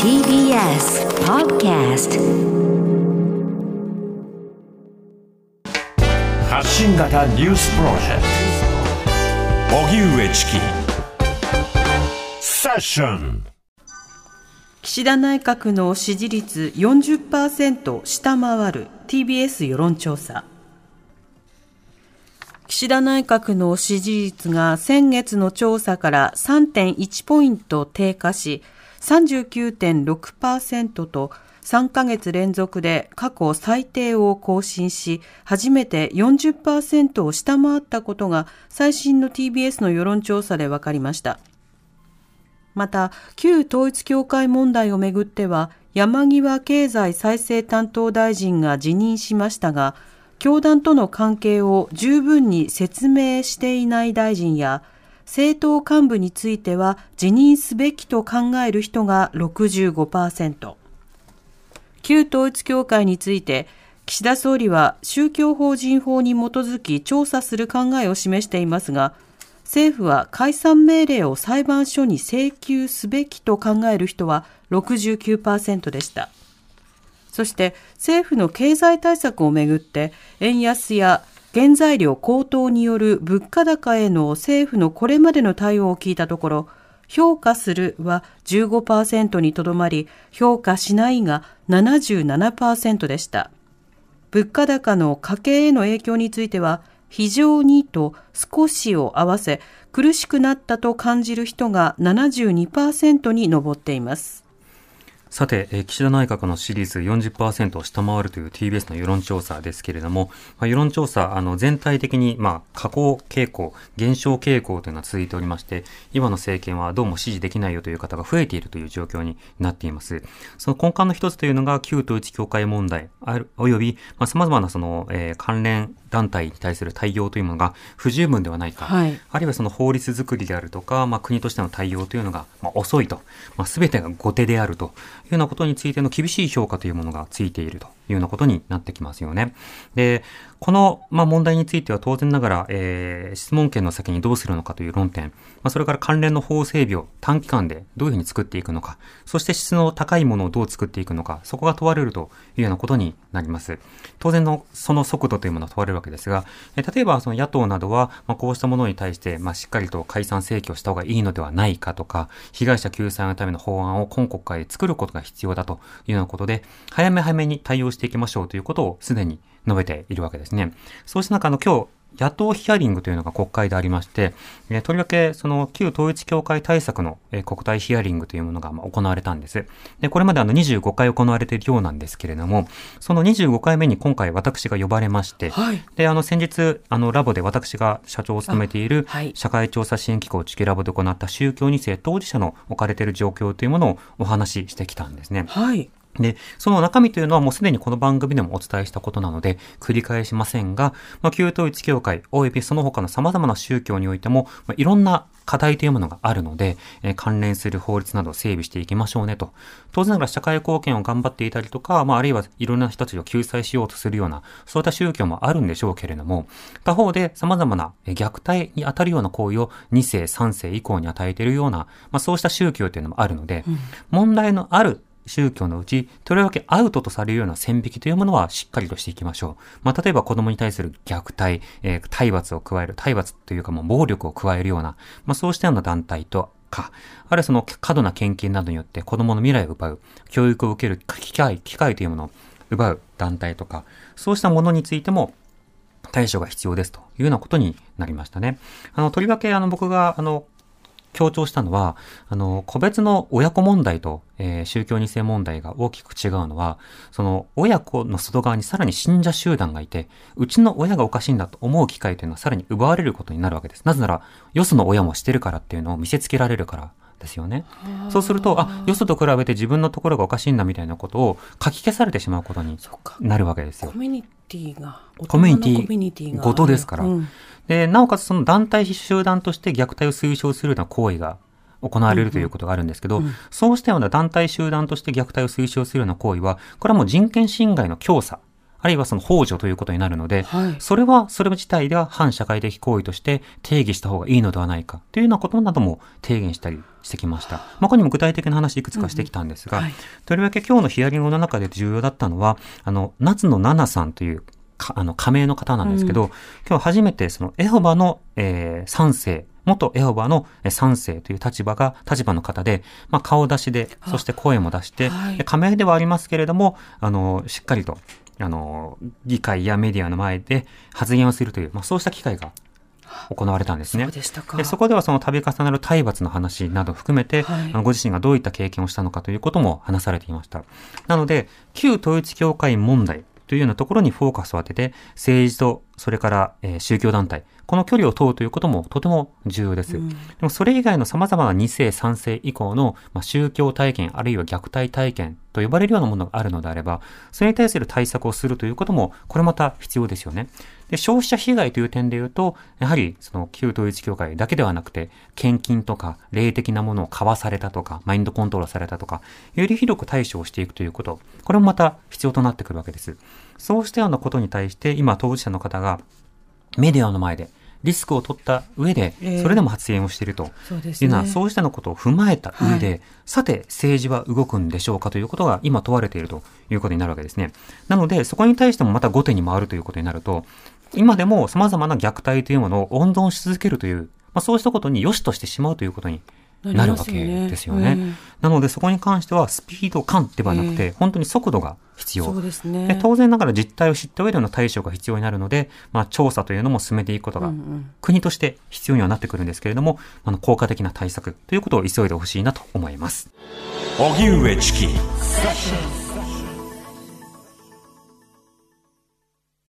TBS Podcast 発信型ニュースプロジェクト。荻上チキ。セッション。岸田内閣の支持率40%下回る TBS 世論調査岸田内閣の支持率が先月の調査から3.1ポイント低下し39.6%と3ヶ月連続で過去最低を更新し、初めて40%を下回ったことが最新の TBS の世論調査で分かりました。また、旧統一教会問題をめぐっては、山際経済再生担当大臣が辞任しましたが、教団との関係を十分に説明していない大臣や、政党幹部については辞任すべきと考える人が65%。旧統一教会について、岸田総理は宗教法人法に基づき調査する考えを示していますが、政府は解散命令を裁判所に請求すべきと考える人は69%でした。そして政府の経済対策をめぐって円安や原材料高騰による物価高への政府のこれまでの対応を聞いたところ、評価するは15%にとどまり、評価しないが77%でした。物価高の家計への影響については、非常にと少しを合わせ、苦しくなったと感じる人が72%に上っています。さて、え岸田内閣の支持率40%を下回るという TBS の世論調査ですけれども、まあ、世論調査、あの、全体的に、まあ、下降傾向、減少傾向というのは続いておりまして、今の政権はどうも支持できないよという方が増えているという状況になっています。その根幹の一つというのが、旧統一教会問題、ある、および、まあ、様々なその、えー、関連団体に対する対応というものが不十分ではないか、はい、あるいはその法律作りであるとか、まあ、国としての対応というのが、まあ、遅いと、まあ、全てが後手であるというようなことについての厳しい評価というものがついていると。いうようなことになってきますよね。で、この、まあ、問題については当然ながら、えー、質問権の先にどうするのかという論点、まあ、それから関連の法整備を短期間でどういうふうに作っていくのか、そして質の高いものをどう作っていくのか、そこが問われるというようなことになります。当然のその速度というものは問われるわけですが、えー、例えばその野党などは、まあ、こうしたものに対して、まあ、しっかりと解散請求をした方がいいのではないかとか、被害者救済のための法案を今国会で作ることが必要だというようなことで、早め早めに対応していきましょうということをすでに述べているわけですね。そうした中、あの、今日、野党ヒアリングというのが国会でありまして、えとりわけその旧統一教会対策の、え国対ヒアリングというものが、ま行われたんです。で、これまであの25回行われているようなんですけれども、その25回目に今回私が呼ばれまして、はい、で、あの先日、あのラボで私が社長を務めている社会調査支援機構チケラボで行った宗教2世当事者の置かれている状況というものをお話ししてきたんですね。はい。で、その中身というのはもうすでにこの番組でもお伝えしたことなので、繰り返しませんが、まあ、旧統一教会及びその他の様々な宗教においても、まあ、いろんな課題というものがあるので、えー、関連する法律などを整備していきましょうねと。当然ながら社会貢献を頑張っていたりとか、まあ、あるいはいろんな人たちを救済しようとするような、そういった宗教もあるんでしょうけれども、他方で様々な虐待に当たるような行為を2世、3世以降に与えているような、まあ、そうした宗教というのもあるので、うん、問題のある宗教のうち、とりわけアウトとされるような線引きというものはしっかりとしていきましょう。まあ、例えば子供に対する虐待、えー、体罰を加える、体罰というかもう暴力を加えるような、まあ、そうしたような団体とか、あるいはその過度な献金などによって子供の未来を奪う、教育を受ける機会、機会というものを奪う団体とか、そうしたものについても対処が必要ですというようなことになりましたね。あの、とりわけあの僕があの強調したのは、あの、個別の親子問題と、えー、宗教二世問題が大きく違うのは、その、親子の外側にさらに信者集団がいて、うちの親がおかしいんだと思う機会というのはさらに奪われることになるわけです。なぜなら、よその親もしてるからっていうのを見せつけられるからですよね。そうすると、あ、よそと比べて自分のところがおかしいんだみたいなことを書き消されてしまうことになるわけですよ。コミュニティが、コミュニティごとですから。うんで、なおかつその団体集団として虐待を推奨するような行為が行われるということがあるんですけど、うんうん、そうしたような団体集団として虐待を推奨するような行為は、これはもう人権侵害の強さ、あるいはその幇助ということになるので、はい。それはそれ自体では反社会的行為として定義した方がいいのではないかというようなことなども提言したりしてきました。まあ、ここにも具体的な話いくつかしてきたんですが、うんはい。とりわけ今日のヒアリングの中で重要だったのは、あの、夏野奈々さんというかあの、加盟の方なんですけど、今日初めてそのエホバの、えー、三世、元エホバのえー三世という立場が、立場の方で、まあ、顔出しで、そして声も出して、はいで加盟ではありますけれども、あの、しっかりと、あの、議会やメディアの前で発言をするという、まあ、そうした機会が行われたんですね。そうでしたか。でそこではその度重なる体罰の話など含めて、はいご自身がどういった経験をしたのかということも話されていました。なので、旧統一教会問題というようなところにフォーカスを当てて、政治とそれから、え宗教団体、この距離を問うということもとても重要です。うんでもそれ以外の様々な2世、3世以降の、まあ、宗教体験、あるいは虐待体験と呼ばれるようなものがあるのであれば、それに対する対策をするということも、これまた必要ですよね。で、消費者被害という点で言うと、やはり、その旧統一教会だけではなくて、献金とか、霊的なものを買わされたとか、マインドコントロールされたとか、より広く対処をしていくということ、これもまた必要となってくるわけです。そうしたようなことに対して、今、当事者の方が、メディアの前で、リスクを取った上でええ、それでも発言をしていると。いうのは、そうしたのことを踏まえた上で、はいさて、政治は動くんでしょうかということが今問われているということになるわけですね。なので、そこに対してもまた後手に回るということになると、今でも様々な虐待というものを温存し続けるという、まあ、そうしたことに良しとしてしまうということになるわけですよね。なので、そこに関してはスピード感ではなくて、本当に速度が必要。そうですね。で当然ながら実態を知った上での対処が必要になるので、まあ、調査というのも進めていくことが、国として必要にはなってくるんですけれども、あの、効果的な対策ということを急いでほしいなと思います。荻上チキ